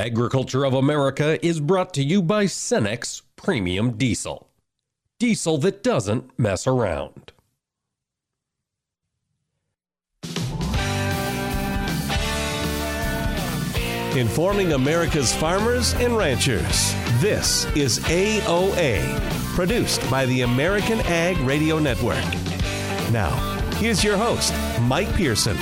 Agriculture of America is brought to you by Cenex Premium Diesel. Diesel that doesn't mess around. Informing America's farmers and ranchers. This is AOA, produced by the American Ag Radio Network. Now, here's your host, Mike Pearson.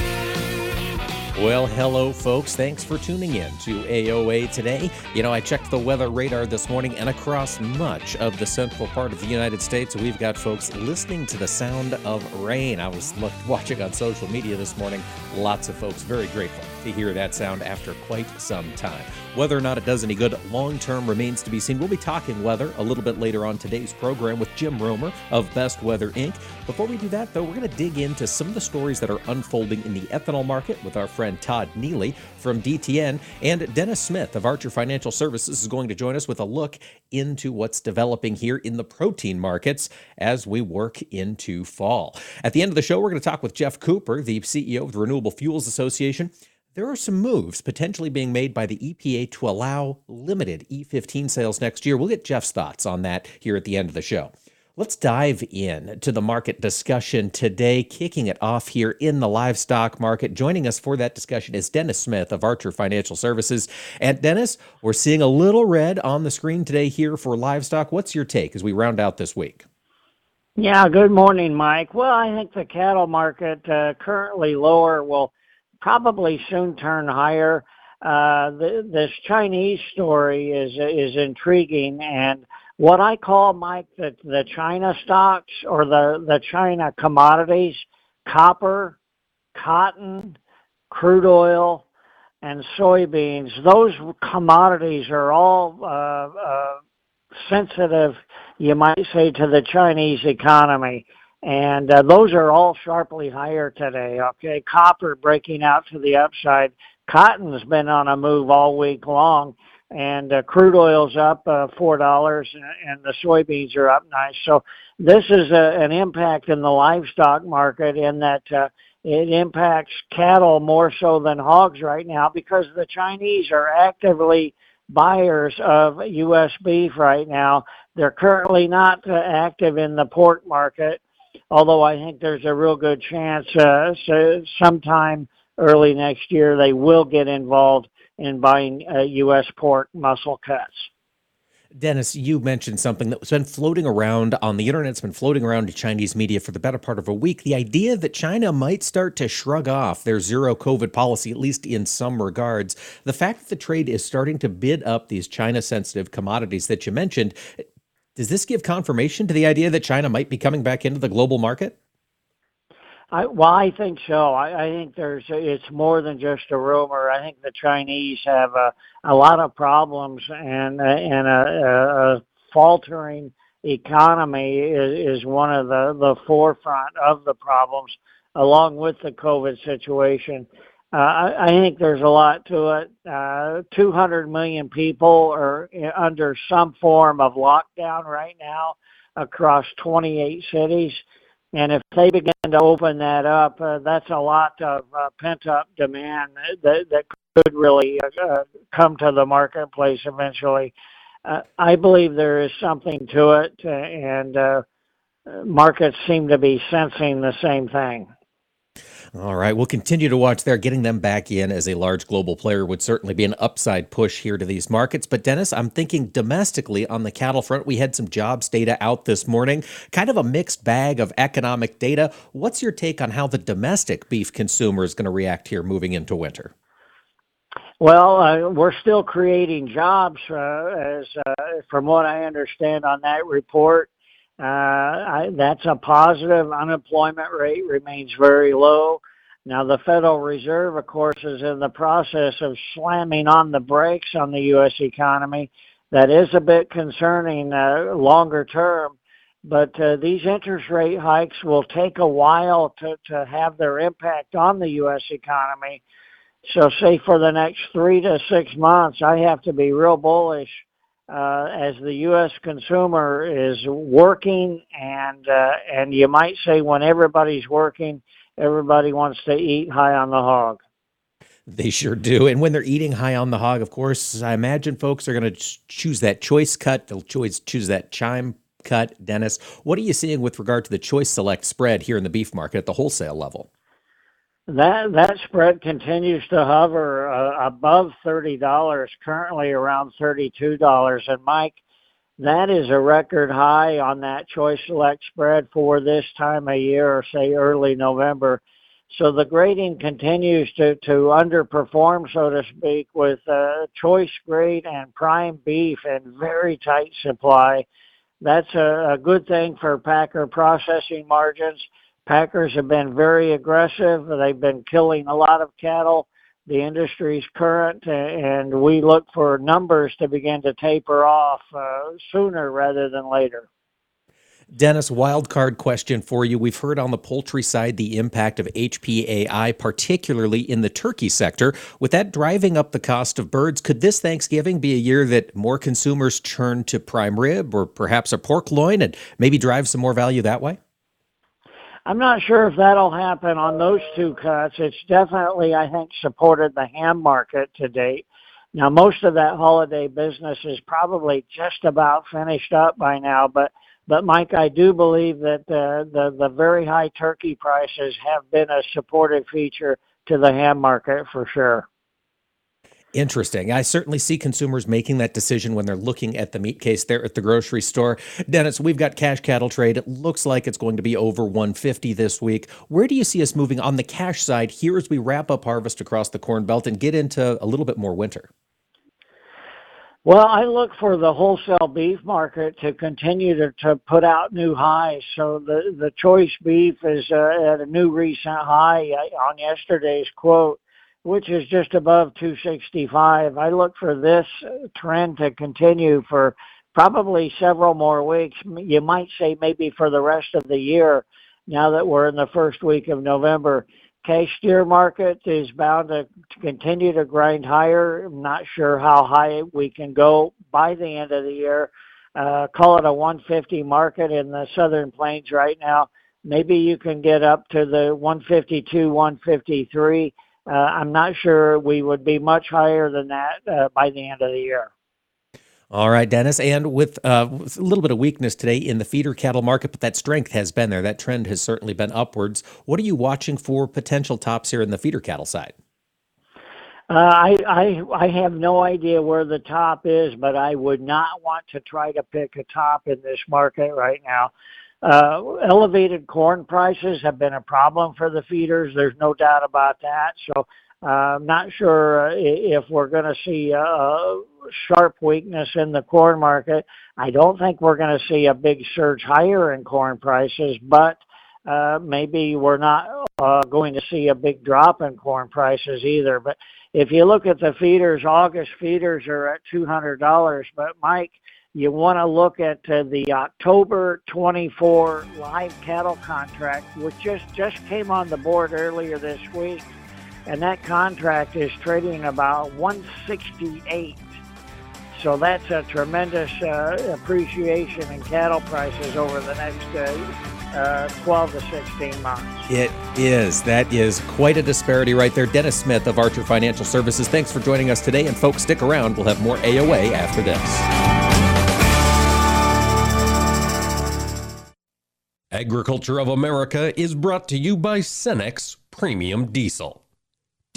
Well, hello, folks. Thanks for tuning in to AOA today. You know, I checked the weather radar this morning, and across much of the central part of the United States, we've got folks listening to the sound of rain. I was watching on social media this morning. Lots of folks very grateful to hear that sound after quite some time. Whether or not it does any good long term remains to be seen. We'll be talking weather a little bit later on today's program with Jim Roemer of Best Weather Inc. Before we do that, though, we're going to dig into some of the stories that are unfolding in the ethanol market with our friend Todd Neeley from DTN. And Dennis Smith of Archer Financial Services is going to join us with a look into what's developing here in the protein markets as we work into fall. At the end of the show, we're going to talk with Geoff Cooper, the CEO of the Renewable Fuels Association there are some moves potentially being made by the EPA to allow limited E15 sales next year. We'll get Geoff's thoughts on that here at the end of the show. Let's dive in to the market discussion today, kicking it off here in the livestock market. Joining us for that discussion is Dennis Smith of Archer Financial Services. And Dennis, we're seeing a little red on the screen today here for livestock. What's your take as we round out this week? Yeah, good morning, Mike. Well, I think the cattle market uh, currently lower will probably soon turn higher. Uh, the, this Chinese story is is intriguing, and what I call, Mike, the the China stocks or the the China commodities, copper, cotton, crude oil, and soybeans. Those commodities are all uh, uh, sensitive, you might say, to the Chinese economy. And uh, those are all sharply higher today. Okay, copper breaking out to the upside. Cotton's been on a move all week long, and uh, crude oil's up uh, four dollars, and the soybeans are up nice. So this is a, an impact in the livestock market in that uh, it impacts cattle more so than hogs right now because the Chinese are actively buyers of U.S. beef right now. They're currently not uh, active in the pork market although I think there's a real good chance uh, so sometime early next year they will get involved in buying uh, U.S. pork muscle cuts. Dennis, you mentioned something that's been floating around on the internet. It's been floating around in Chinese media for the better part of a week. The idea that China might start to shrug off their zero COVID policy, at least in some regards. The fact that the trade is starting to bid up these China sensitive commodities that you mentioned, does this give confirmation to the idea that China might be coming back into the global market? I, well, I think so. I, I think there's it's more than just a rumor. I think the Chinese have a, a lot of problems and and a, a faltering economy is, is one of the the forefront of the problems, along with the COVID situation. Uh, I, I think there's a lot to it. Uh, 200 million people are under some form of lockdown right now across 28 cities. And if they begin to open that up, uh, that's a lot of uh, pent up demand that, that could really uh, uh come to the marketplace eventually. Uh, I believe there is something to it, uh, and uh, markets seem to be sensing the same thing. All right, we'll continue to watch there. Getting them back in as a large global player would certainly be an upside push here to these markets. But Dennis, I'm thinking domestically on the cattle front, we had some jobs data out this morning, kind of a mixed bag of economic data. What's your take on how the domestic beef consumer is going to react here moving into winter? Well, uh, we're still creating jobs, uh, as uh, from what I understand on that report. Uh, I, that's a positive. Unemployment rate remains very low. Now, the Federal Reserve, of course, is in the process of slamming on the brakes on the U.S. economy. That is a bit concerning uh, longer term, but uh, these interest rate hikes will take a while to, to have their impact on the U.S. economy. So, say for the next three to six months, I have to be real bullish uh, as the U.S. consumer is working, and uh, and you might say when everybody's working, everybody wants to eat high on the hog. They sure do. And when they're eating high on the hog, of course, I imagine folks are going to choose that choice cut. They'll choose choose that chime cut. Dennis, what are you seeing with regard to the choice select spread here in the beef market at the wholesale level? That that spread continues to hover uh, above thirty dollars, currently around thirty-two dollars. And Mike, that is a record high on that choice select spread for this time of year, or say early November. So the grading continues to, to underperform, so to speak, with uh, choice grade and prime beef in very tight supply. That's a good thing for packer processing margins. Packers have been very aggressive. They've been killing a lot of cattle. The industry's current, and we look for numbers to begin to taper off uh, sooner rather than later. Dennis, wild card question for you. We've heard on the poultry side the impact of HPAI, particularly in the turkey sector. With that driving up the cost of birds, could this Thanksgiving be a year that more consumers turn to prime rib or perhaps a pork loin and maybe drive some more value that way? I'm not sure if that'll happen on those two cuts. It's definitely, I think, supported the ham market to date. Now, most of that holiday business is probably just about finished up by now, but but Mike, I do believe that uh, the the very high turkey prices have been a supportive feature to the ham market for sure. Interesting. I certainly see consumers making that decision when they're looking at the meat case there at the grocery store. Dennis, we've got cash cattle trade. It looks like it's going to be over 150 this week. Where do you see us moving on the cash side here as we wrap up harvest across the Corn Belt and get into a little bit more winter? Well, I look for the wholesale beef market to continue to, to put out new highs. So the, the choice beef is uh, at a new recent high uh, on yesterday's quote, which is just above 265. I look for this trend to continue for probably several more weeks. You might say maybe for the rest of the year now that we're in the first week of November cash steer market is bound to, to continue to grind higher. I'm not sure how high we can go by the end of the year. Uh, call it a 150 market in the southern plains right now. Maybe you can get up to the 152, 153. Uh, I'm not sure we would be much higher than that uh, by the end of the year. All right, Dennis. And with, uh, with, a little bit of weakness today in the feeder cattle market, but that strength has been there. That trend has certainly been upwards. What are you watching for potential tops here in the feeder cattle side? Uh, I, I I have no idea where the top is, but I would not want to try to pick a top in this market right now. Uh, elevated corn prices have been a problem for the feeders. There's no doubt about that. So I'm not sure uh, if we're going to see a sharp weakness in the corn market. I don't think we're going to see a big surge higher in corn prices, but uh, maybe we're not uh, going to see a big drop in corn prices either. But if you look at the feeders, August feeders are at $200. But Mike, you want to look at uh, the October 24 live cattle contract, which just, just came on the board earlier this week and that contract is trading about 168. So that's a tremendous uh, appreciation in cattle prices over the next uh, uh, 12 to 16 months. It is. That is quite a disparity right there. Dennis Smith of Archer Financial Services, thanks for joining us today. And folks, stick around. We'll have more AOA after this. Agriculture of America is brought to you by Cenex Premium Diesel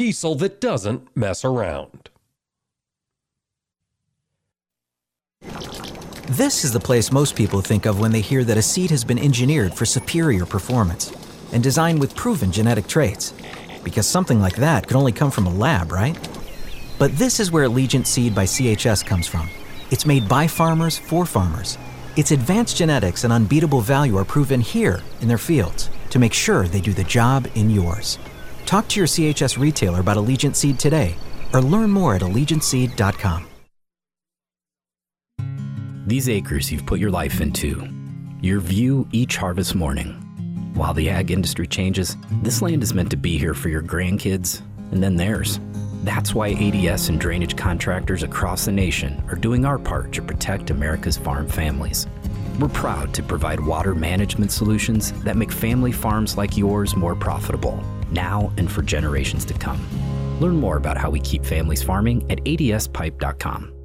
diesel that doesn't mess around. This is the place most people think of when they hear that a seed has been engineered for superior performance and designed with proven genetic traits. Because something like that could only come from a lab, right? But this is where Allegiant Seed by CHS comes from. It's made by farmers for farmers. Its advanced genetics and unbeatable value are proven here in their fields to make sure they do the job in yours. Talk to your CHS retailer about Allegiant Seed today or learn more at AllegiantSeed.com. These acres you've put your life into, your view each harvest morning. While the ag industry changes, this land is meant to be here for your grandkids and then theirs. That's why ADS and drainage contractors across the nation are doing our part to protect America's farm families. We're proud to provide water management solutions that make family farms like yours more profitable, now and for generations to come. Learn more about how we keep families farming at adspipe.com.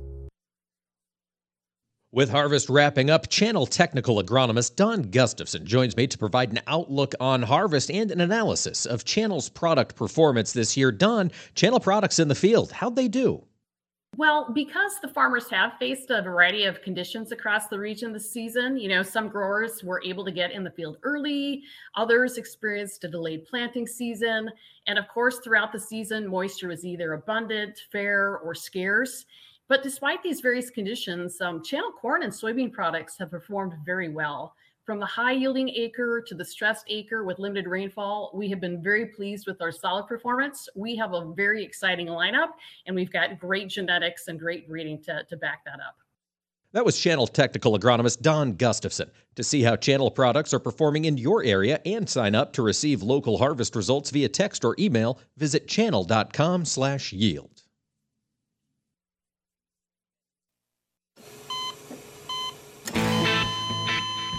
With harvest wrapping up, Channel technical agronomist Don Gustafson joins me to provide an outlook on harvest and an analysis of Channel's product performance this year. Don, Channel products in the field, how'd they do? Well, because the farmers have faced a variety of conditions across the region this season, you know, some growers were able to get in the field early, others experienced a delayed planting season. And of course, throughout the season, moisture was either abundant, fair, or scarce. But despite these various conditions, um, channel corn and soybean products have performed very well. From the high yielding acre to the stressed acre with limited rainfall, we have been very pleased with our solid performance. We have a very exciting lineup, and we've got great genetics and great breeding to, to back that up. That was Channel technical agronomist Don Gustafson. To see how Channel products are performing in your area and sign up to receive local harvest results via text or email, visit channel.com/yield.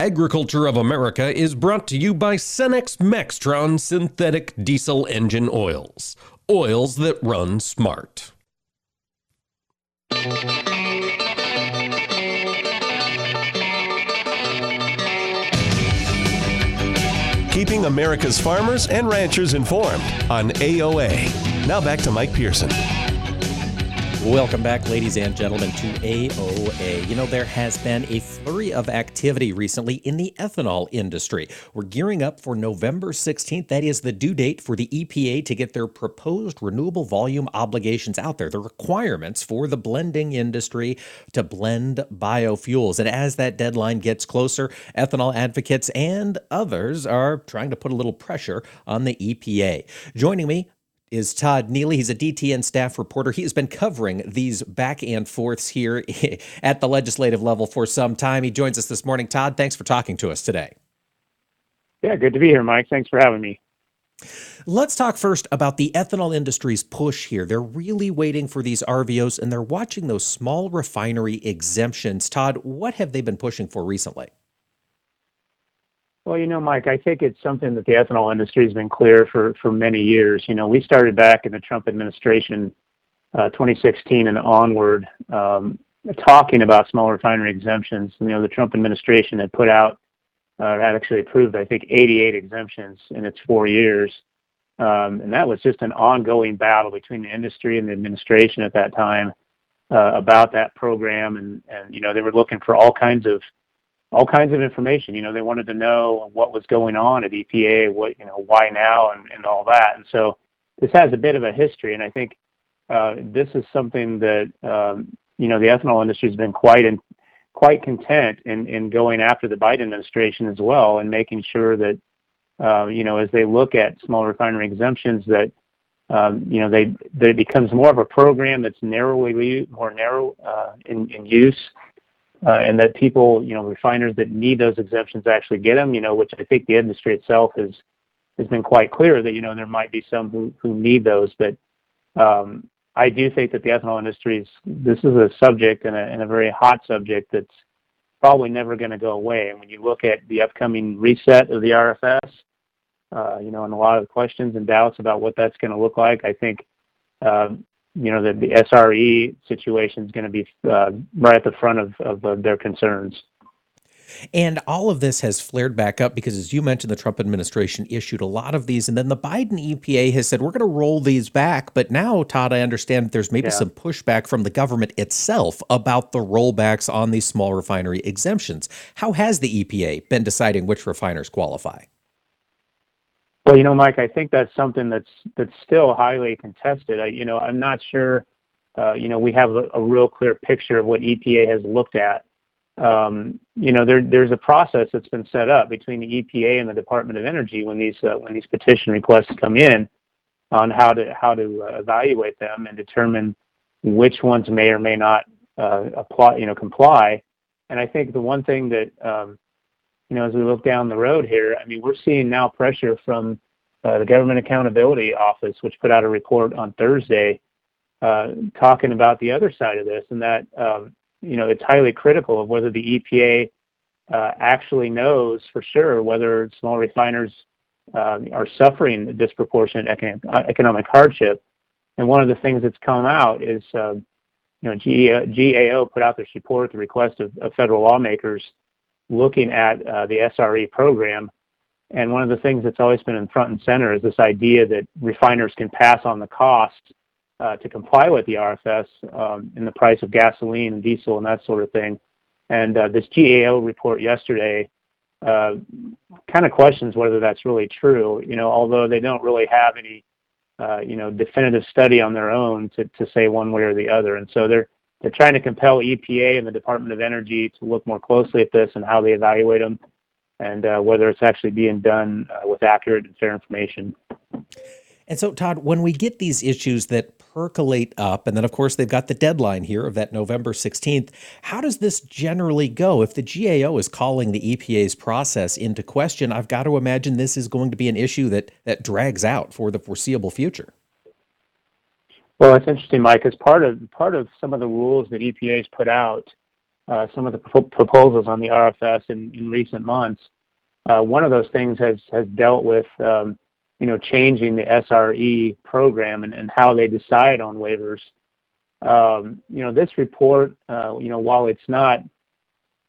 Agriculture of America is brought to you by Cenex Maxtron synthetic diesel engine oils. Oils that run smart. Keeping America's farmers and ranchers informed on AOA. Now back to Mike Pearson. Welcome back, ladies and gentlemen, to AOA. You know, there has been a flurry of activity recently in the ethanol industry. We're gearing up for November 16th. That is the due date for the EPA to get their proposed renewable volume obligations out there, the requirements for the blending industry to blend biofuels. And as that deadline gets closer, ethanol advocates and others are trying to put a little pressure on the EPA. Joining me is Todd Neeley. He's a DTN staff reporter. He has been covering these back and forths here at the legislative level for some time. He joins us this morning. Todd, thanks for talking to us today. Yeah, good to be here, Mike. Thanks for having me. Let's talk first about the ethanol industry's push here. They're really waiting for these RVOs and they're watching those small refinery exemptions. Todd, what have they been pushing for recently? Well, you know, Mike, I think it's something that the ethanol industry has been clear for, for many years. You know, we started back in the Trump administration, uh, 2016 and onward, um, talking about small refinery exemptions. You know, the Trump administration had put out, uh, had actually approved, I think, 88 exemptions in its four years. Um, and that was just an ongoing battle between the industry and the administration at that time uh, about that program. And, and, you know, they were looking for all kinds of all kinds of information. You know, they wanted to know what was going on at EPA, what you know, why now, and, and all that. And so this has a bit of a history, and I think uh, this is something that um, you know the ethanol industry has been quite in, quite content in in going after the Biden administration as well, and making sure that uh, you know as they look at small refinery exemptions that. Um, you know, they it becomes more of a program that's narrowly more narrow uh, in, in use, uh, and that people, you know, refiners that need those exemptions actually get them, you know, which I think the industry itself has has been quite clear that, you know, there might be some who, who need those. But um, I do think that the ethanol industry is, this is a subject and a, and a very hot subject that's probably never going to go away. And when you look at the upcoming reset of the RFS, uh, you know, and a lot of questions and doubts about what that's going to look like, I think um, you know, the, the SRE situation is going to be uh, right at the front of, of, of their concerns. And all of this has flared back up because, as you mentioned, the Trump administration issued a lot of these. And then the Biden EPA has said, we're going to roll these back. But now, Todd, I understand there's maybe yeah. some pushback from the government itself about the rollbacks on these small refinery exemptions. How has the EPA been deciding which refiners qualify? Well, you know, Mike, I think that's something that's that's still highly contested. I, you know, I'm not sure. Uh, you know, we have a, a, real clear picture of what EPA has looked at um, you know, there, there's a process that's been set up between the EPA and the Department of Energy when these uh, when these petition requests come in on how to how to uh, evaluate them and determine which ones may or may not uh, apply, you know, comply. And I think the one thing that um, you know, as we look down the road here, I mean, we're seeing now pressure from uh, the Government Accountability Office, which put out a report on Thursday uh, talking about the other side of this, and that um, you know, it's highly critical of whether the EPA uh, actually knows for sure whether small refiners uh, are suffering disproportionate economic hardship. And one of the things that's come out is, uh, you know, GAO put out this report at the request of, of federal lawmakers looking at uh, the SRE program. And one of the things that's always been in front and center is this idea that refiners can pass on the cost uh, to comply with the RFS um, in the price of gasoline and diesel and that sort of thing. And uh, this GAO report yesterday uh, kind of questions whether that's really true. You know, although they don't really have any, uh, you know, definitive study on their own to, to say one way or the other. And so they're they're trying to compel EPA and the Department of Energy to look more closely at this and how they evaluate them, and uh, whether it's actually being done uh, with accurate and fair information. And so, Todd, when we get these issues that percolate up, and then of course they've got the deadline here of that November 16th, how does this generally go? If the GAO is calling the EPA's process into question, I've got to imagine this is going to be an issue that, that drags out for the foreseeable future. Well, it's interesting, Mike. As part of part of some of the rules that EPA has put out, uh, some of the pro- proposals on the RFS in, in recent months, uh, one of those things has has dealt with um, you know, changing the SRE program and, and how they decide on waivers. Um, you know, this report, uh, you know, while it's not,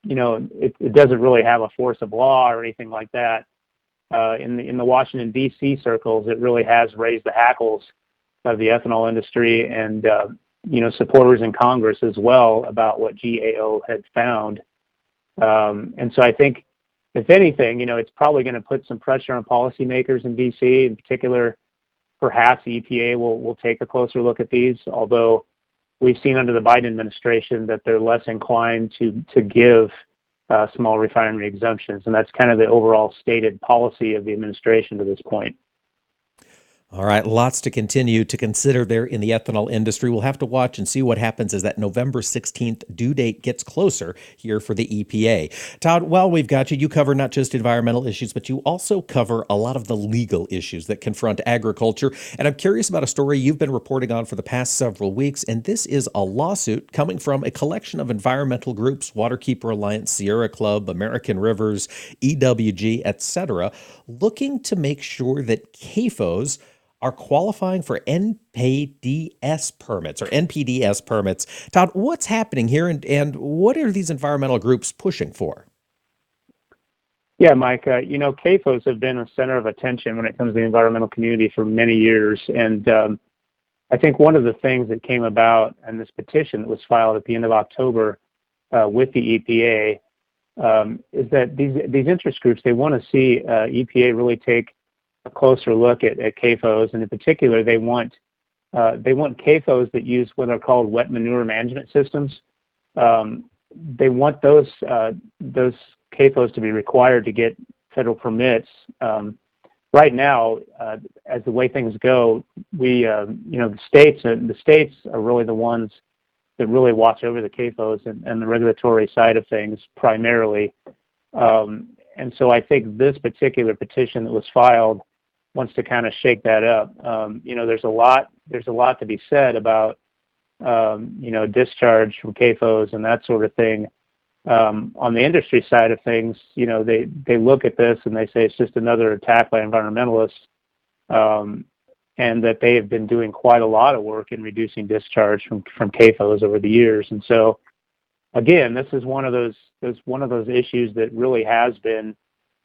you know, it, it, doesn't really have a force of law or anything like that. Uh, in the in the Washington D.C. circles, it really has raised the hackles of the ethanol industry and uh, you know supporters in Congress as well about what GAO had found. Um, and so I think if anything, you know, it's probably going to put some pressure on policymakers in DC. In particular, perhaps EPA will will take a closer look at these. Although we've seen under the Biden administration that they're less inclined to to give uh, small refinery exemptions, and that's kind of the overall stated policy of the administration to this point. All right, lots to continue to consider there in the ethanol industry. We'll have to watch and see what happens as that November 16th due date gets closer here for the EPA. Todd, while we've got you, you cover not just environmental issues, but you also cover a lot of the legal issues that confront agriculture. And I'm curious about a story you've been reporting on for the past several weeks. And this is a lawsuit coming from a collection of environmental groups, Waterkeeper Alliance, Sierra Club, American Rivers, EWG, etc., looking to make sure that CAFOs are qualifying for NPDS permits or NPDS permits. Todd, what's happening here and, and what are these environmental groups pushing for? Yeah, Mike, uh, you know, CAFOs have been a center of attention when it comes to the environmental community for many years. And um, I think one of the things that came about in this petition that was filed at the end of October uh, with the EPA um, is that these these interest groups they want to see uh, EPA really take a closer look at, at CAFOs, and in particular, they want uh, they want CAFOs that use what are called wet manure management systems. Um, they want those uh, those CAFOs to be required to get federal permits. Um, right now, uh, as the way things go, we uh, you know the states uh, the states are really the ones that really watch over the CAFOs and, and the regulatory side of things primarily. Um, and so I think this particular petition that was filed wants to kind of shake that up. Um, you know, there's a lot there's a lot to be said about um, you know discharge from CAFOs and that sort of thing. Um, on the industry side of things, you know, they they look at this and they say it's just another attack by environmentalists, um, and that they have been doing quite a lot of work in reducing discharge from from CAFOs over the years. And so, again, this is one of those those one of those issues that really has been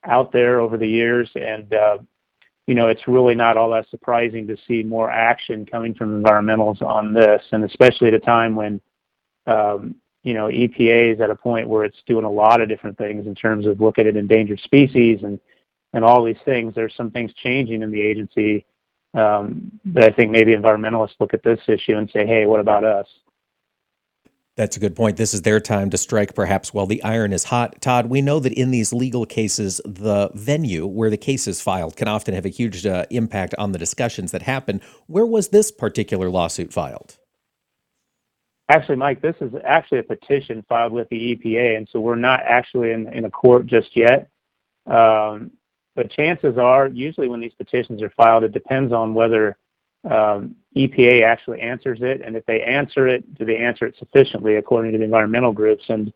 out there over the years, and uh, you know it's really not all that surprising to see more action coming from environmentals on this, and especially at a time when um, you know EPA is at a point where it's doing a lot of different things in terms of looking at endangered species and and all these things. There's some things changing in the agency um, that I think maybe environmentalists look at this issue and say, hey, what about us? That's a good point. This is their time to strike, perhaps, while the iron is hot. Todd, we know that in these legal cases, the venue where the case is filed can often have a huge uh, impact on the discussions that happen. Where was this particular lawsuit filed? Actually, Mike, this is actually a petition filed with the EPA, and so we're not actually in, in a court just yet. Um, but chances are, usually when these petitions are filed, it depends on whether um, EPA actually answers it, and if they answer it, do they answer it sufficiently according to the environmental groups? And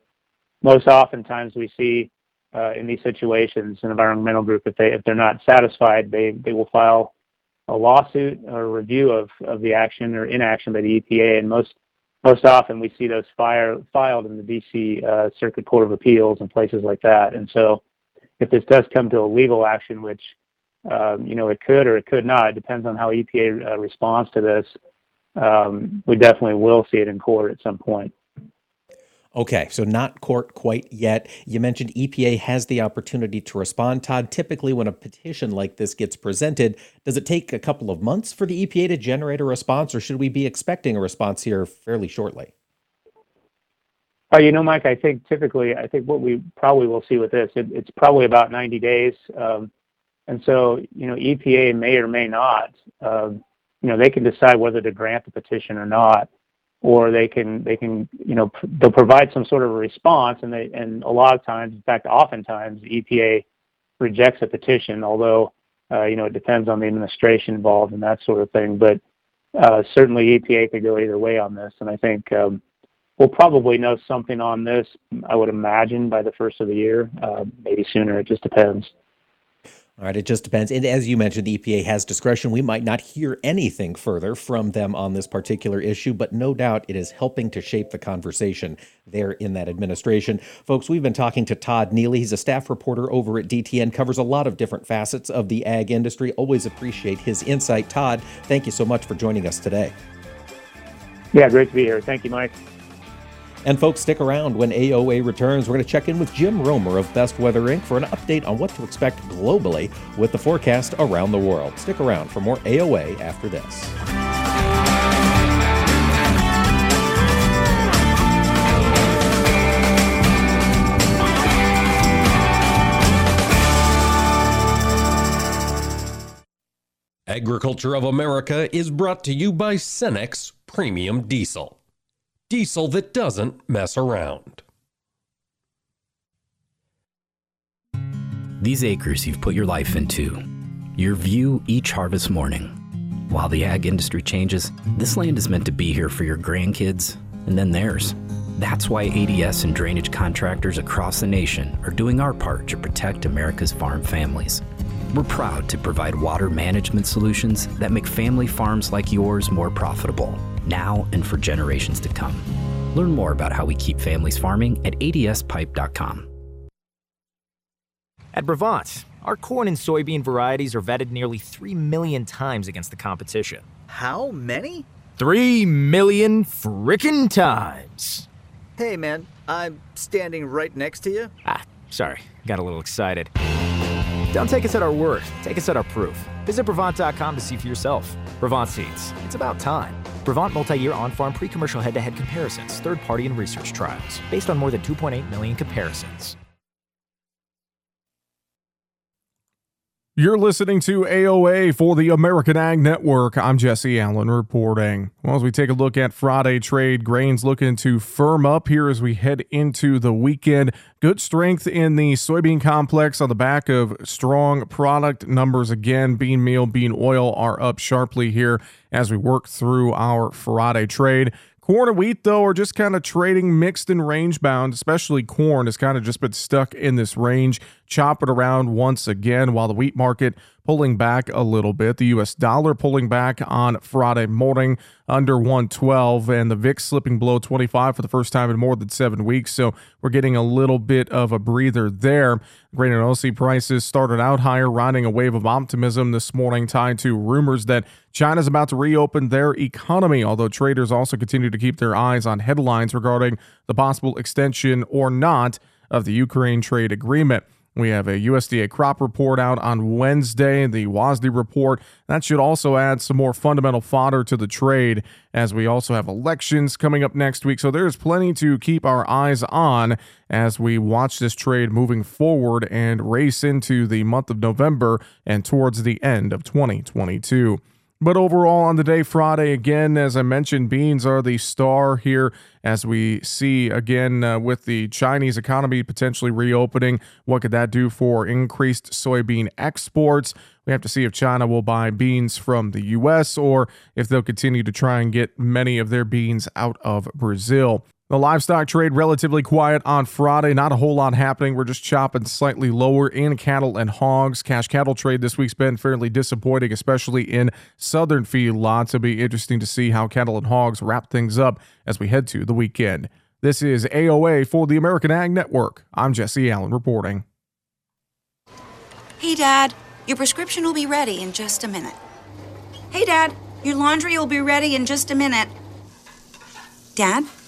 most oftentimes we see uh, in these situations, an environmental group, if they if they're not satisfied, they they will file a lawsuit or a review of, of the action or inaction by the EPA. And most most often we see those fire, filed in the DC uh, Circuit Court of Appeals and places like that. And so if this does come to a legal action, which you know it could or it could not, it depends on how EPA uh, responds to this. Um, we definitely will see it in court at some point. Okay, so not court quite yet. You mentioned EPA has the opportunity to respond. Todd, typically when a petition like this gets presented, does it take a couple of months for the EPA to generate a response, or should we be expecting a response here fairly shortly? Uh, you know, Mike, I think typically, I think what we probably will see with this, it, it's probably about 90 days. Um, and so, you know, EPA may or may not, uh, you know, they can decide whether to grant the petition or not, or they can, they can, you know, pr- they'll provide some sort of a response. And they, and a lot of times, in fact, oftentimes, EPA rejects a petition, although, uh, you know, it depends on the administration involved and that sort of thing. But uh, certainly EPA could go either way on this. And I think, um, we'll probably know something on this, I would imagine, by the first of the year, uh, maybe sooner. It just depends. All right, it just depends. And as you mentioned, the EPA has discretion. We might not hear anything further from them on this particular issue, but no doubt it is helping to shape the conversation there in that administration. Folks, we've been talking to Todd Neeley. He's a staff reporter over at DTN, covers a lot of different facets of the ag industry. Always appreciate his insight. Todd, thank you so much for joining us today. Yeah, great to be here. Thank you, Mike. And folks, stick around when AOA returns. We're going to check in with Jim Roemer of Best Weather Inc. for an update on what to expect globally with the forecast around the world. Stick around for more AOA after this. Agriculture of America is brought to you by Cenex Premium Diesel. Diesel that doesn't mess around. These acres you've put your life into, your view each harvest morning. While the ag industry changes, this land is meant to be here for your grandkids and then theirs. That's why ADS and drainage contractors across the nation are doing our part to protect America's farm families. We're proud to provide water management solutions that make family farms like yours more profitable, now and for generations to come. Learn more about how we keep families farming at adspipe.com. At Brevant, our corn and soybean varieties are vetted nearly 3 million times against the competition. How many? 3 million frickin' times! Hey man, I'm standing right next to you. Ah, sorry, got a little excited. Don't take us at our word, take us at our proof. Visit Brevant.com to see for yourself. Brevant Seeds, it's about time. Brevant multi year on farm pre commercial head to head comparisons, third party and research trials, based on more than 2.8 million comparisons. You're listening to AOA for the American Ag Network. I'm Jesse Allen reporting. Well, as we take a look at Friday trade, grains looking to firm up here as we head into the weekend. Good strength in the soybean complex on the back of strong product numbers again. Bean meal, bean oil are up sharply here as we work through our Friday trade. Corn and wheat, though, are just kind of trading mixed and range bound, especially corn has kind of just been stuck in this range, chop it around once again, while the wheat market pulling back a little bit. The US dollar pulling back on Friday morning under 112 and the VIX slipping below 25 for the first time in more than 7 weeks. So we're getting a little bit of a breather there. Grain and oilseed prices started out higher, riding a wave of optimism this morning tied to rumors that China's about to reopen their economy, although traders also continue to keep their eyes on headlines regarding the possible extension or not of the Ukraine trade agreement. We have a USDA crop report out on Wednesday, the WASDE report. That should also add some more fundamental fodder to the trade as we also have elections coming up next week. So there's plenty to keep our eyes on as we watch this trade moving forward and race into the month of November and towards the end of 2022. But overall, on the day Friday, again, as I mentioned, beans are the star here as we see again uh, with the Chinese economy potentially reopening. What could that do for increased soybean exports? We have to see if China will buy beans from the U.S. or if they'll continue to try and get many of their beans out of Brazil. The livestock trade relatively quiet on Friday. Not a whole lot happening. We're just chopping slightly lower in cattle and hogs. Cash cattle trade this week's been fairly disappointing, especially in southern feedlots. It'll be interesting to see how cattle and hogs wrap things up as we head to the weekend. This is AOA for the American Ag Network. I'm Jesse Allen reporting. Hey, Dad, your prescription will be ready in just a minute. Hey, Dad, your laundry will be ready in just a minute. Dad?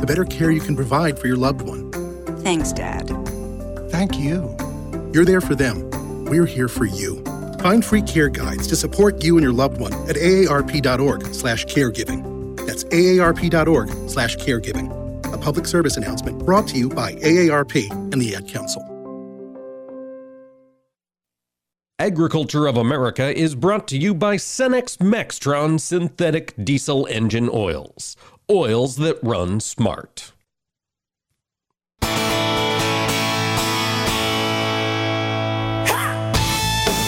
the better care you can provide for your loved one. Thanks, Dad. Thank you. You're there for them. We're here for you. Find free care guides to support you and your loved one at aarp.org/caregiving. That's aarp.org/caregiving. A public service announcement brought to you by AARP and the Ad Council. Agriculture of America is brought to you by Cenex Maxtron synthetic diesel engine oils oils that run smart.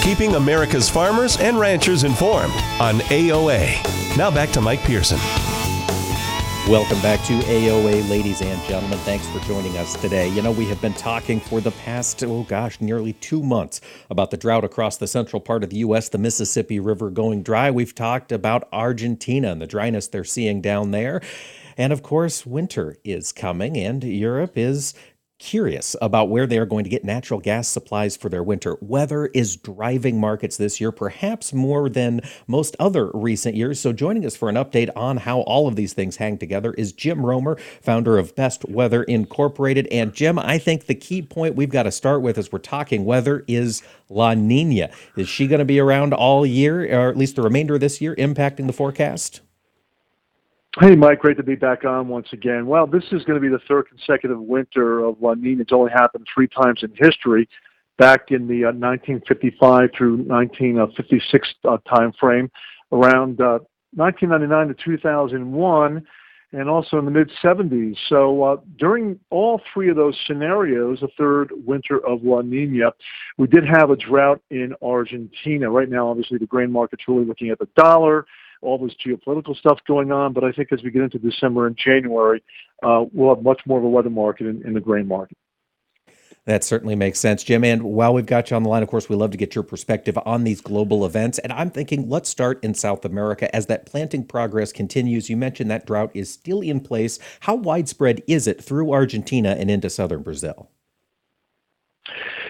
Keeping America's farmers and ranchers informed on AOA. Now back to Mike Pearson. Welcome back to AOA, ladies and gentlemen. Thanks for joining us today. You know, we have been talking for the past, oh gosh, nearly two months about the drought across the central part of the U.S., the Mississippi River going dry. We've talked about Argentina and the dryness they're seeing down there. And of course, winter is coming, and Europe is curious about where they are going to get natural gas supplies for their winter. Weather is driving markets this year, perhaps more than most other recent years. So, joining us for an update on how all of these things hang together is Jim Roemer, founder of Best Weather Incorporated. And, Jim, I think the key point we've got to start with as we're talking weather is La Nina. Is she going to be around all year, or at least the remainder of this year, impacting the forecast? Hey, Mike, great to be back on once again. Well, this is going to be the third consecutive winter of La Nina. It's only happened three times in history, back in the uh, 1955 through 1956 uh, time frame, around uh, 1999 to 2001, and also in the mid 70s. So uh, during all three of those scenarios, the third winter of La Nina, we did have a drought in Argentina. Right now, obviously, the grain market's really looking at the dollar all this geopolitical stuff going on. But I think as we get into December and January, uh, we'll have much more of a weather market in, in the grain market. That certainly makes sense, Jim. And while we've got you on the line, of course, we love to get your perspective on these global events. And I'm thinking let's start in South America as that planting progress continues. You mentioned that drought is still in place. How widespread is it through Argentina and into southern Brazil?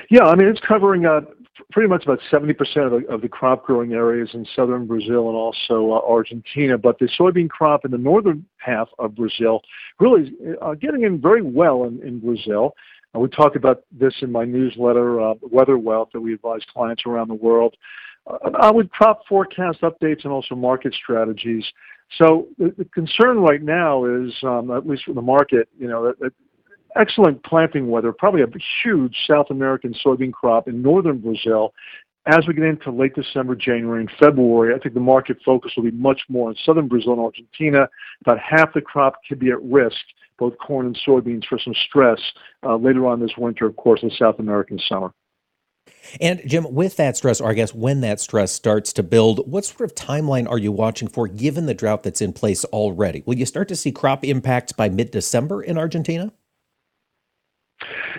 Yeah, I mean, it's covering uh, pretty much about 70% of the, of the crop growing areas in southern Brazil and also uh, Argentina. But the soybean crop in the northern half of Brazil really uh, getting in very well in, in Brazil. Uh, we talk about this in my newsletter, uh, Weather Wealth, that we advise clients around the world. Uh, with crop forecast updates and also market strategies. So the, the concern right now is, um, at least for the market, you know, that, that excellent planting weather, probably a huge South American soybean crop in northern Brazil. as we get into late December, January, and February, I think the market focus will be much more on southern Brazil and Argentina. About half the crop could be at risk, both corn and soybeans, for some stress uh, later on this winter, of course, in South American summer. And Jim, with that stress, or I guess when that stress starts to build, what sort of timeline are you watching for given the drought that's in place already? Will you start to see crop impacts by mid December in Argentina?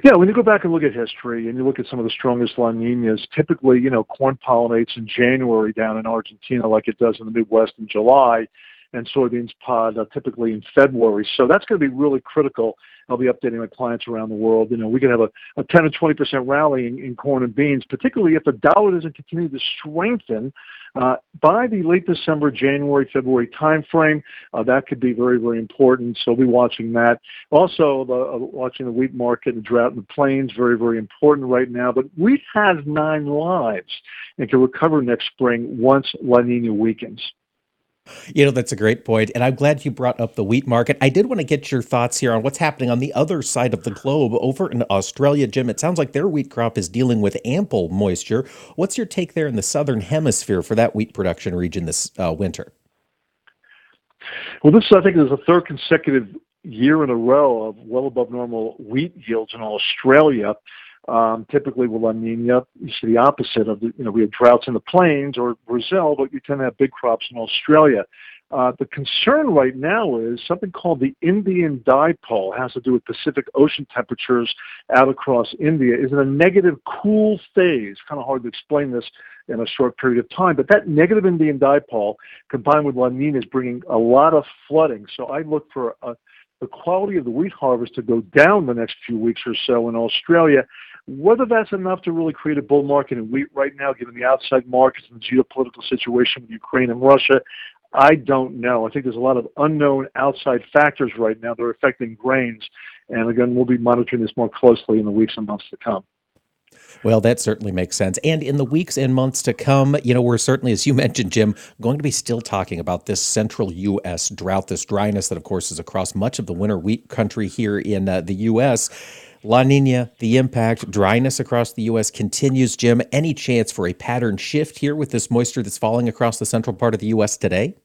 Yeah, when you go back and look at history and you look at some of the strongest La Ninas, typically, you know, corn pollinates in January down in Argentina like it does in the Midwest in July, and soybeans pod uh, typically in February. So that's going to be really critical. I'll be updating my clients around the world. You know, we could have a, a 10 or 20 percent rally in, in corn and beans, particularly if the dollar doesn't continue to strengthen uh, by the late December, January, February timeframe, uh, that could be very, very important. So we'll be watching that. Also, the, uh, watching the wheat market and drought in the plains, very, very important right now. But wheat has nine lives and can recover next spring once La Nina weakens. You know, that's a great point. And I'm glad you brought up the wheat market. I did want to get your thoughts here on what's happening on the other side of the globe over in Australia. Jim, it sounds like their wheat crop is dealing with ample moisture. What's your take there in the southern hemisphere for that wheat production region this uh, winter? Well, this, I think, is the third consecutive year in a row of well above normal wheat yields in Australia. Um, typically with La Nina, you see the opposite of the, you know, we have droughts in the plains or Brazil, but you tend to have big crops in Australia. Uh, the concern right now is something called the Indian dipole. It has to do with Pacific Ocean temperatures out across India. Is in a negative cool phase. Kind of hard to explain this in a short period of time, but that negative Indian dipole combined with La Nina is bringing a lot of flooding. So I look for a, the quality of the wheat harvest to go down the next few weeks or so in Australia whether that's enough to really create a bull market in wheat right now, given the outside markets and the geopolitical situation with Ukraine and Russia, I don't know. I think there's a lot of unknown outside factors right now that are affecting grains. And again, we'll be monitoring this more closely in the weeks and months to come. Well, that certainly makes sense. And in the weeks and months to come, you know, we're certainly, as you mentioned, Jim, going to be still talking about this central U.S. drought, this dryness that, of course, is across much of the winter wheat country here in uh, the U.S. La Nina, the impact, dryness across the U.S. continues. Jim, any chance for a pattern shift here with this moisture that's falling across the central part of the U.S. today?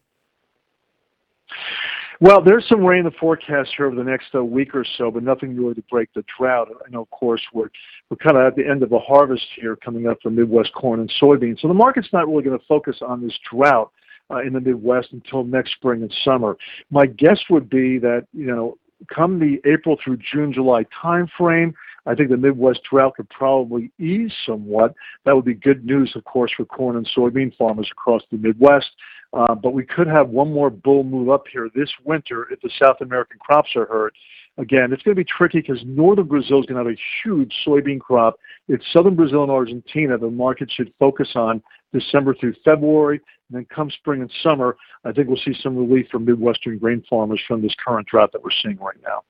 Well, there's some rain in the forecast here over the next uh, week or so, but nothing really to break the drought. I know, of course, we're we're kind of at the end of a harvest here coming up for Midwest corn and soybeans, so the market's not really going to focus on this drought uh, in the Midwest until next spring and summer. My guess would be that you know come the April through June, July timeframe, I think the Midwest drought could probably ease somewhat. That would be good news, of course, for corn and soybean farmers across the Midwest. Uh, but we could have one more bull move up here this winter if the South American crops are hurt. Again, it's going to be tricky because northern Brazil is going to have a huge soybean crop. It's southern Brazil and Argentina the market should focus on December through February. And then come spring and summer, I think we'll see some relief for Midwestern grain farmers from this current drought that we're seeing right now.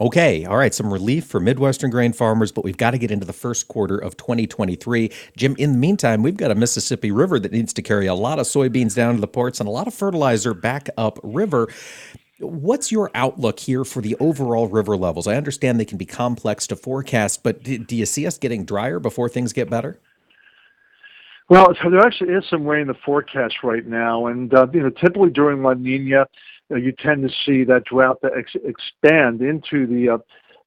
Okay, all right, some relief for Midwestern grain farmers, but we've got to get into the first quarter of 2023. Jim, in the meantime, we've got a Mississippi River that needs to carry a lot of soybeans down to the ports and a lot of fertilizer back up river. What's your outlook here for the overall river levels? I understand they can be complex to forecast, but do you see us getting drier before things get better? Well, there actually is some rain in the forecast right now, and uh, you know, typically during La Nina, uh, you tend to see that drought that ex- expand into the uh,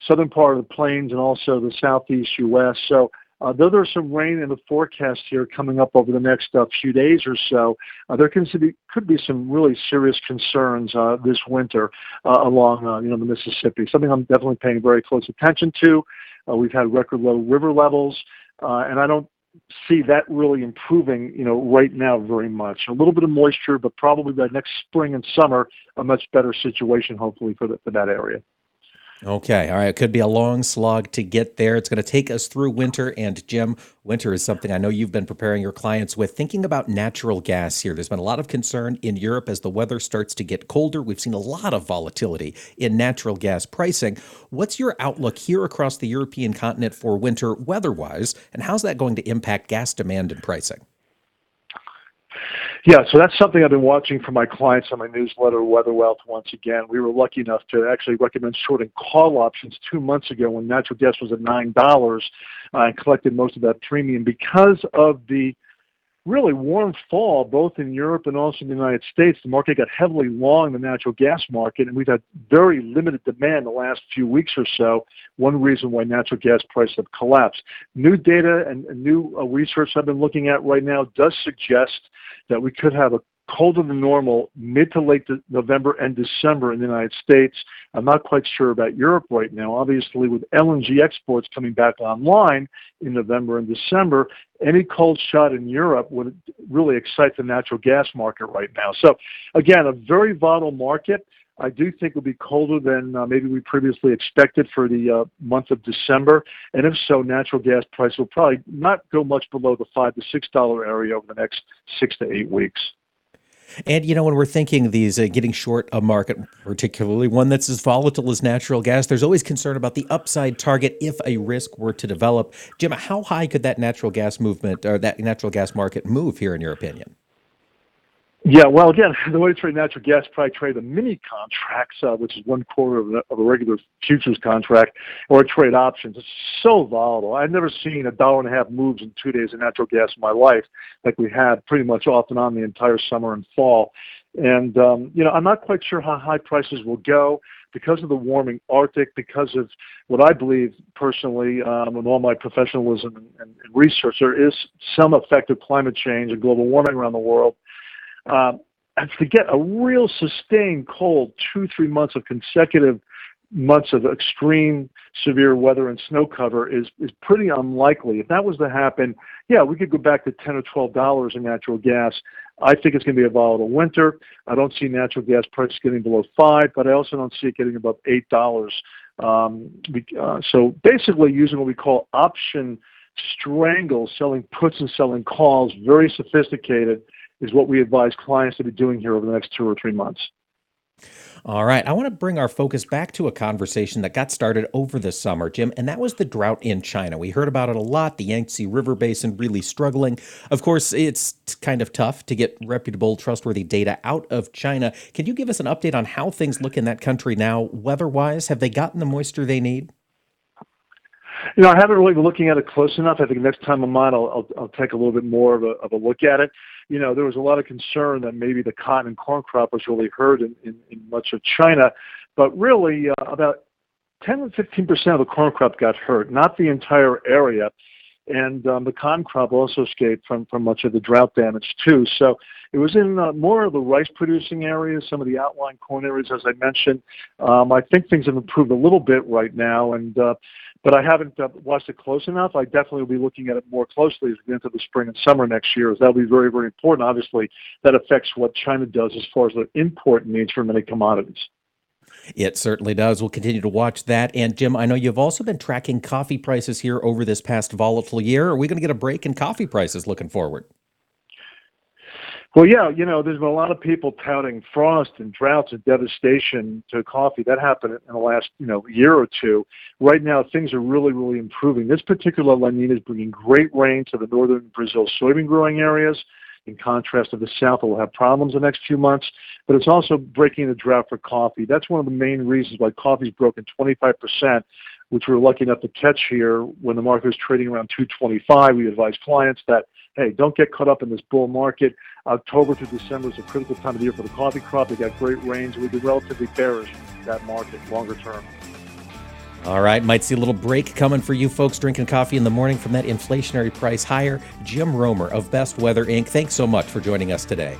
southern part of the plains and also the southeast U.S. So, uh, though there's some rain in the forecast here coming up over the next uh, few days or so, uh, there can be, could be some really serious concerns uh, this winter uh, along uh, you know the Mississippi. Something I'm definitely paying very close attention to. Uh, we've had record low river levels, uh, and I don't see that really improving, you know, right now very much. A little bit of moisture, but probably by next spring and summer, a much better situation, hopefully, for, the, for that area. Okay. All right. It could be a long slog to get there. It's going to take us through winter. And Jim, winter is something I know you've been preparing your clients with. Thinking about natural gas here, there's been a lot of concern in Europe as the weather starts to get colder. We've seen a lot of volatility in natural gas pricing. What's your outlook here across the European continent for winter weather wise? And how's that going to impact gas demand and pricing? Yeah, so that's something I've been watching for my clients on my newsletter, Weather Wealth. Once again, we were lucky enough to actually recommend shorting call options two months ago when natural gas was at nine dollars, uh, and collected most of that premium because of the really warm fall, both in Europe and also in the United States. The market got heavily long the natural gas market, and we've had very limited demand the last few weeks or so. One reason why natural gas prices have collapsed. New data and, new uh, research I've been looking at right now does suggest that we could have a colder than normal mid to late November and December in the United States. I'm not quite sure about Europe right now. Obviously, with LNG exports coming back online in November and December, any cold shot in Europe would really excite the natural gas market right now. So, again, a very volatile market. I do think it'll be colder than uh, maybe we previously expected for the uh, month of December. And if so, natural gas price will probably not go much below the five to six dollar area over the next six to eight weeks. And you know, when we're thinking these uh, getting short a market, particularly one that's as volatile as natural gas, there's always concern about the upside target if a risk were to develop. Jim, how high could that natural gas movement or that natural gas market move here, in your opinion? Yeah, well, again, the way to trade natural gas, probably trade the mini contracts, uh, which is one quarter of a, of a regular futures contract, or trade options. It's so volatile. I've never seen a dollar and a half moves in two days of natural gas in my life, like we had pretty much off and on the entire summer and fall. And um, you know, I'm not quite sure how high prices will go because of the warming Arctic, because of what I believe personally, um, with all my professionalism and, and, and research, there is some effect of climate change and global warming around the world and to get a real sustained cold, two, three months of consecutive months of extreme severe weather and snow cover is is pretty unlikely. If that was to happen, yeah, we could go back to ten or twelve dollars in natural gas. I think it's going to be a volatile winter. I don't see natural gas prices getting below five, but I also don't see it getting above eight dollars. Um, uh, so basically, using what we call option strangle, selling puts and selling calls, very sophisticated is what we advise clients to be doing here over the next two or three months. All right. I want to bring our focus back to a conversation that got started over the summer, Jim, and that was the drought in China. We heard about it a lot, the Yangtze River Basin really struggling. Of course, it's kind of tough to get reputable, trustworthy data out of China. Can you give us an update on how things look in that country now, weather wise? Have they gotten the moisture they need? You know, I haven't really been looking at it close enough. I think next time I'm on, I'll, I'll, I'll take a little bit more of a, of a look at it you know, there was a lot of concern that maybe the cotton and corn crop was really hurt in, in, in much of China, but really uh, about 10 to 15 percent of the corn crop got hurt, not the entire area. And um, the cotton crop also escaped from, from much of the drought damage too. So it was in uh, more of the rice producing areas, some of the outlying corn areas, as I mentioned. Um, I think things have improved a little bit right now, and uh, but I haven't uh, watched it close enough. I definitely will be looking at it more closely as we get into the spring and summer next year, as that'll be very, very important. Obviously, that affects what China does as far as the import needs for many commodities. It certainly does. We'll continue to watch that. And Jim, I know you've also been tracking coffee prices here over this past volatile year. Are we going to get a break in coffee prices looking forward? Well, yeah, you know, there's been a lot of people touting frost and droughts and devastation to coffee. That happened in the last, you know, year or two. Right now, things are really, really improving. This particular La Nina is bringing great rain to the northern Brazil soybean growing areas. In contrast to the south, will have problems the next few months. But it's also breaking the drought for coffee. That's one of the main reasons why coffee's broken 25%, which we we're lucky enough to catch here when the market was trading around 225. We advise clients that hey, don't get caught up in this bull market. October to December is a critical time of the year for the coffee crop. They got great rains. We'd be relatively bearish that market longer term. All right, might see a little break coming for you folks drinking coffee in the morning from that inflationary price higher. Jim Roemer of Best Weather Inc., thanks so much for joining us today.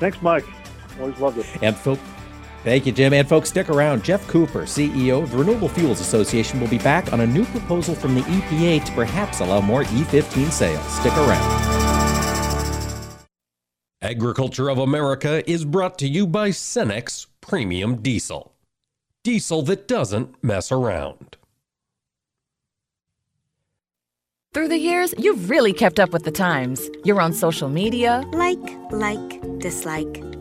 Thanks, Mike. Always loved it. And folks, Thank you, Jim. And folks, stick around. Geoff Cooper, CEO of the Renewable Fuels Association, will be back on a new proposal from the EPA to perhaps allow more E15 sales. Stick around. Agriculture of America is brought to you by Cenex Premium Diesel. Diesel that doesn't mess around. Through the years, you've really kept up with the times. You're on social media. Like, like, dislike,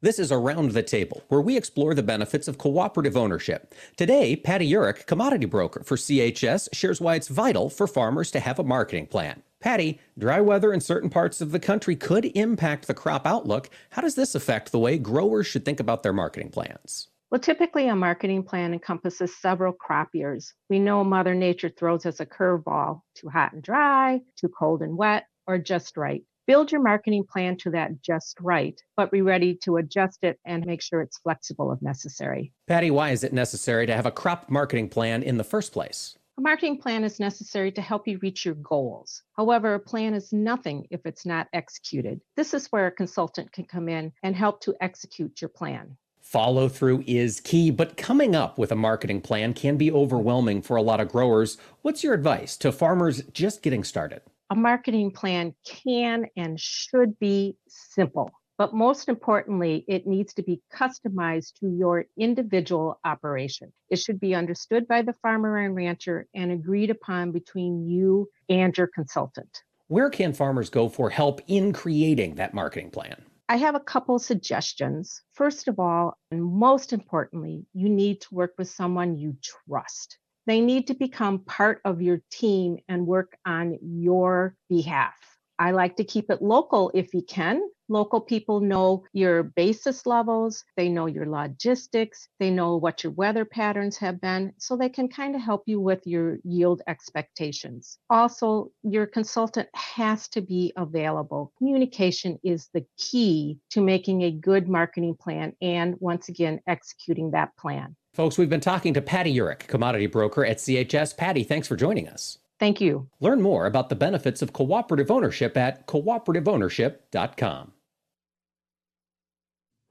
This is Around the Table, where we explore the benefits of cooperative ownership. Today, Patty Urich, commodity broker for CHS, shares why it's vital for farmers to have a marketing plan. Patty, dry weather in certain parts of the country could impact the crop outlook. How does this affect the way growers should think about their marketing plans? Well, typically a marketing plan encompasses several crop years. We know Mother Nature throws us a curveball too hot and dry, too cold and wet, or just right. Build your marketing plan to that just right, but be ready to adjust it and make sure it's flexible if necessary. Patty, why is it necessary to have a crop marketing plan in the first place? A marketing plan is necessary to help you reach your goals. However, a plan is nothing if it's not executed. This is where a consultant can come in and help to execute your plan. Follow through is key, but coming up with a marketing plan can be overwhelming for a lot of growers. What's your advice to farmers just getting started? A marketing plan can and should be simple, but most importantly, it needs to be customized to your individual operation. It should be understood by the farmer and rancher and agreed upon between you and your consultant. Where can farmers go for help in creating that marketing plan? I have a couple suggestions. First of all, and most importantly, you need to work with someone you trust. They need to become part of your team and work on your behalf. I like to keep it local if you can. Local people know your basis levels, they know your logistics, they know what your weather patterns have been, so they can kind of help you with your yield expectations. Also, your consultant has to be available. Communication is the key to making a good marketing plan and, once again, executing that plan. Folks, we've been talking to Patty Urich, commodity broker at CHS. Patty, thanks for joining us. Thank you. Learn more about the benefits of cooperative ownership at cooperativeownership.com.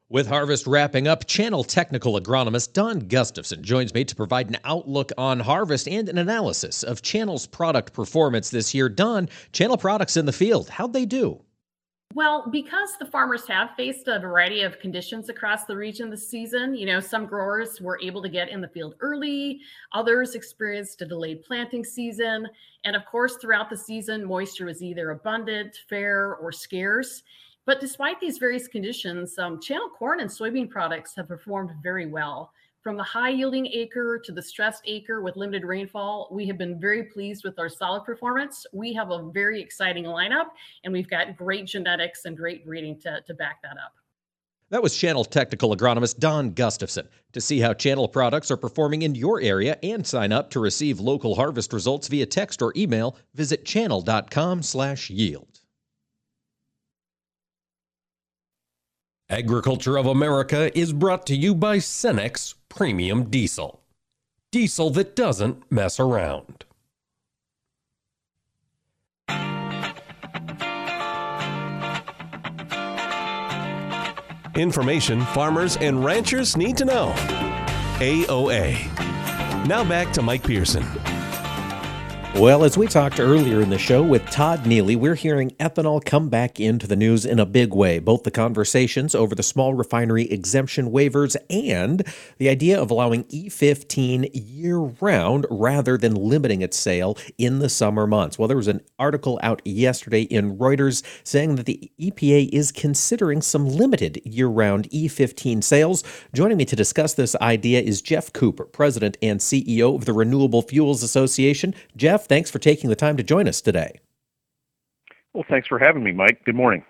With harvest wrapping up, Channel technical agronomist Don Gustafson joins me to provide an outlook on harvest and an analysis of Channel's product performance this year. Don, Channel products in the field, how'd they do? Well, because the farmers have faced a variety of conditions across the region this season, you know, some growers were able to get in the field early, others experienced a delayed planting season. And of course, throughout the season, moisture was either abundant, fair, or scarce. But despite these various conditions, um, channel corn and soybean products have performed very well. From the high yielding acre to the stressed acre with limited rainfall, we have been very pleased with our solid performance. We have a very exciting lineup, and we've got great genetics and great breeding to, to back that up. That was Channel technical agronomist Don Gustafson. To see how Channel products are performing in your area and sign up to receive local harvest results via text or email, visit channel.com/yield. Agriculture of America is brought to you by Cenex Premium Diesel. diesel that doesn't mess around. Information farmers and ranchers need to know. AOA. Now back to Mike Pearson. Well, as we talked earlier in the show with Todd Neeley, we're hearing ethanol come back into the news in a big way. Both the conversations over the small refinery exemption waivers and the idea of allowing E15 year round rather than limiting its sale in the summer months. Well, there was an article out yesterday in Reuters saying that the EPA is considering some limited year round E15 sales. Joining me to discuss this idea is Geoff Cooper, President and CEO of the Renewable Fuels Association. Geoff, thanks for taking the time to join us today. Well, thanks for having me, Mike. Good morning.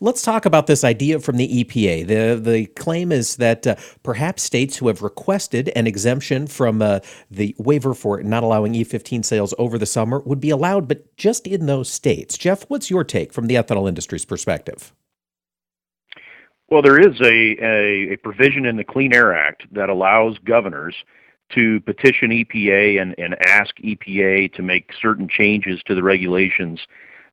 Let's talk about this idea from the EPA. The the claim is that uh, perhaps states who have requested an exemption from uh, the waiver for not allowing E15 sales over the summer would be allowed, but just in those states. Geoff, what's your take from the ethanol industry's perspective? Well, there is a, a, a provision in the Clean Air Act that allows governors to petition EPA and, and ask EPA to make certain changes to the regulations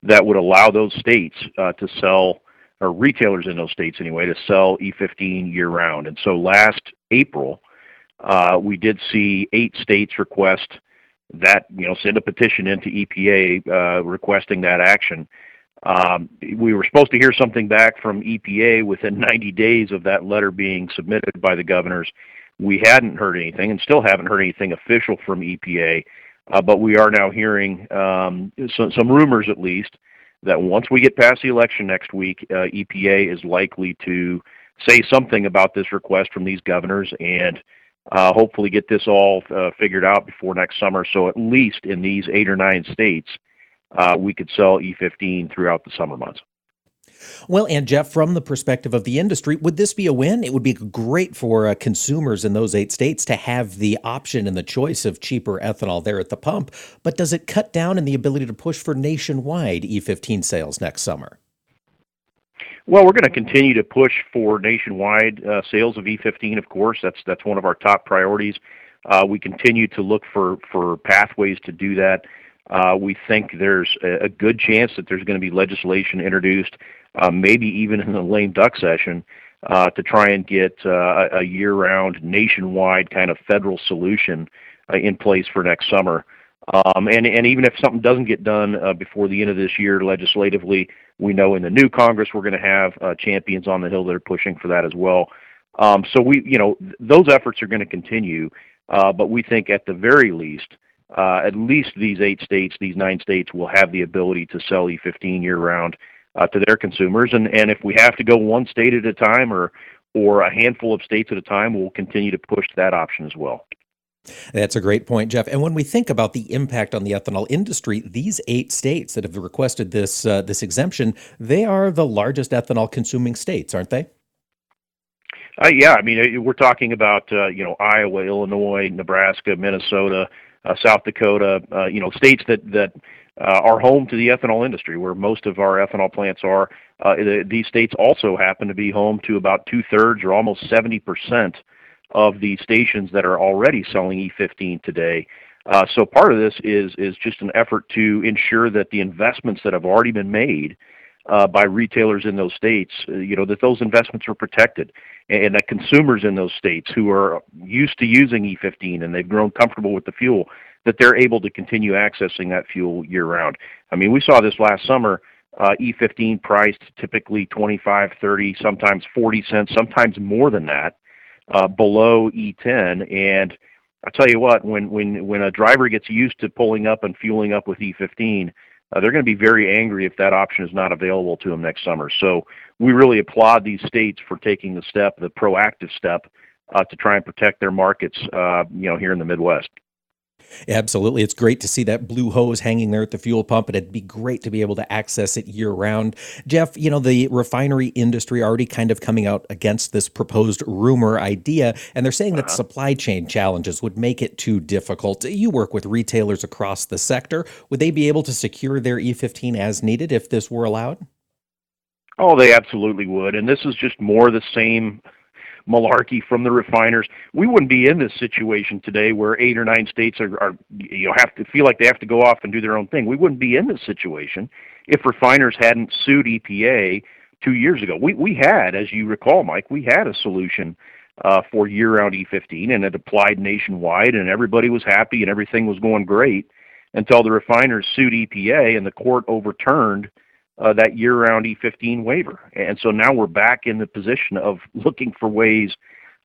that would allow those states uh, to sell, or retailers in those states anyway, to sell E15 year round. And so last April, uh, we did see eight states request that, you know, send a petition into EPA uh, requesting that action. Um, we were supposed to hear something back from EPA within 90 days of that letter being submitted by the governors we hadn't heard anything and still haven't heard anything official from EPA, uh, but we are now hearing um, some, some rumors at least that once we get past the election next week, uh, EPA is likely to say something about this request from these governors and uh, hopefully get this all uh, figured out before next summer. So at least in these eight or nine states, uh, we could sell E15 throughout the summer months. Well, and Geoff, from the perspective of the industry, would this be a win? It would be great for uh, consumers in those eight states to have the option and the choice of cheaper ethanol there at the pump. But does it cut down in the ability to push for nationwide E15 sales next summer? Well, we're going to continue to push for nationwide uh, sales of E15. Of course, that's that's one of our top priorities. Uh, we continue to look for for pathways to do that. Uh, we think there's a, a good chance that there's going to be legislation introduced uh, maybe even in the lame duck session, uh, to try and get uh, a year-round, nationwide kind of federal solution uh, in place for next summer. Um, and and even if something doesn't get done uh, before the end of this year legislatively, we know in the new Congress we're going to have uh, champions on the hill that are pushing for that as well. Um, so we, you know, th- those efforts are going to continue, uh, but we think at the very least, uh, at least these eight states, these nine states, will have the ability to sell E15 year round uh, to their consumers. And, and if we have to go one state at a time or, or a handful of states at a time, we'll continue to push that option as well. That's a great point, Geoff. And when we think about the impact on the ethanol industry, these eight states that have requested this uh, this exemption, they are the largest ethanol consuming states, aren't they? Uh, yeah, I mean we're talking about uh, you know Iowa, Illinois, Nebraska, Minnesota, uh, South Dakota, uh, you know states that that uh, are home to the ethanol industry, where most of our ethanol plants are. Uh, these states also happen to be home to about two thirds or almost 70 percent of the stations that are already selling E15 today. Uh, so part of this is is just an effort to ensure that the investments that have already been made uh, by retailers in those states, uh, you know, that those investments are protected, and that consumers in those states who are used to using E15 and they've grown comfortable with the fuel, that they're able to continue accessing that fuel year round. I mean, we saw this last summer. Uh, E15 priced typically 25, 30, sometimes 40 cents, sometimes more than that, uh, below E10. And I tell you what, when when when a driver gets used to pulling up and fueling up with E15, uh, they're going to be very angry if that option is not available to them next summer. So we really applaud these states for taking the step, the proactive step, uh, to try and protect their markets. Uh, you know, here in the Midwest. Absolutely. It's great to see that blue hose hanging there at the fuel pump, and it'd be great to be able to access it year round. Geoff, you know, the refinery industry already kind of coming out against this proposed rumor idea, and they're saying uh-huh. that supply chain challenges would make it too difficult. You work with retailers across the sector. Would they be able to secure their E15 as needed if this were allowed? Oh, they absolutely would. And this is just more the same malarkey from the refiners, we wouldn't be in this situation today where eight or nine states are, are you know have to feel like they have to go off and do their own thing. We wouldn't be in this situation if refiners hadn't sued EPA two years ago. We we had, as you recall, Mike, we had a solution uh, for year-round E15, and it applied nationwide, and everybody was happy, and everything was going great until the refiners sued EPA, and the court overturned uh, that year-round E15 waiver. And so now we're back in the position of looking for ways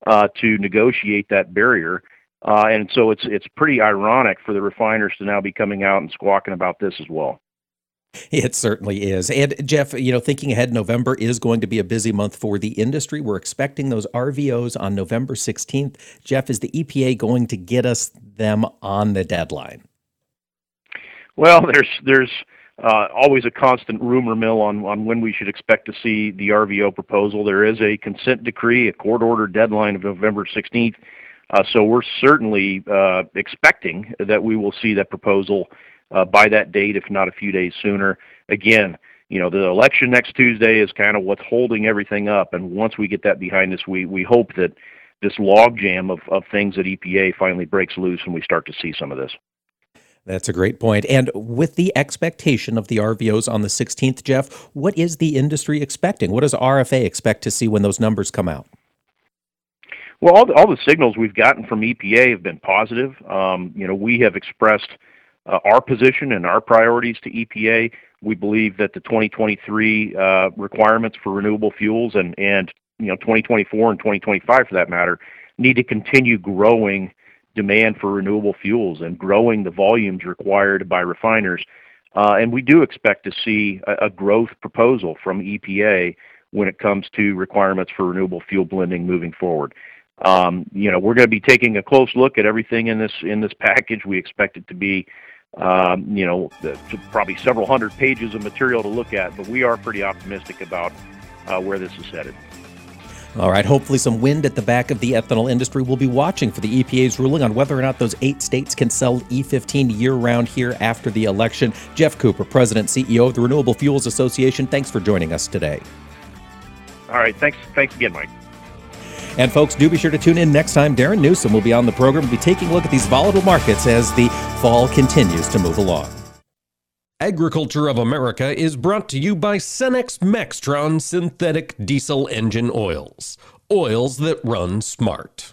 uh, to negotiate that barrier. Uh, and so it's it's pretty ironic for the refiners to now be coming out and squawking about this as well. It certainly is. And Geoff, you know, thinking ahead, November is going to be a busy month for the industry. We're expecting those RVOs on November 16th. Geoff, is the EPA going to get us them on the deadline? Well, there's there's uh, always a constant rumor mill on, on when we should expect to see the RVO proposal. There is a consent decree, a court order deadline of November 16th. Uh, so we're certainly uh, expecting that we will see that proposal uh, by that date, if not a few days sooner. Again, you know, the election next Tuesday is kind of what's holding everything up. And once we get that behind us, we, we hope that this logjam of, of things at EPA finally breaks loose and we start to see some of this. That's a great point. And with the expectation of the RVOs on the 16th, Geoff, what is the industry expecting? What does RFA expect to see when those numbers come out? Well, all the, all the signals we've gotten from EPA have been positive. Um, you know, we have expressed uh, our position and our priorities to EPA. We believe that the 2023 uh, requirements for renewable fuels and, and you know 2024 and 2025 for that matter need to continue growing demand for renewable fuels and growing the volumes required by refiners. Uh, and we do expect to see a, a, growth proposal from EPA when it comes to requirements for renewable fuel blending moving forward. Um, you know, we're going to be taking a close look at everything in this in this package. We expect it to be, um, you know, the, probably several hundred pages of material to look at, but we are pretty optimistic about uh, where this is headed. All right, hopefully, some wind at the back of the ethanol industry. We'll be watching for the EPA's ruling on whether or not those eight states can sell E15 year round here after the election. Geoff Cooper, President CEO of the Renewable Fuels Association, thanks for joining us today. All right, thanks, thanks again, Mike. And folks, do be sure to tune in next time. Darin Newsom will be on the program. We'll be taking a look at these volatile markets as the fall continues to move along. Agriculture of America is brought to you by Cenex Maxtron synthetic diesel engine oils. Oils that run smart.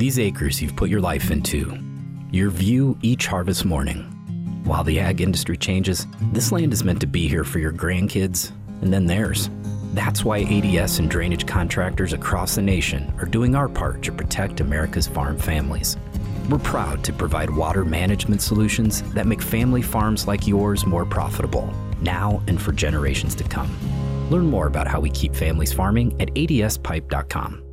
These acres you've put your life into, your view each harvest morning. While the ag industry changes, this land is meant to be here for your grandkids and then theirs. That's why ADS and drainage contractors across the nation are doing our part to protect America's farm families. We're proud to provide water management solutions that make family farms like yours more profitable, now and for generations to come. Learn more about how we keep families farming at adspipe.com.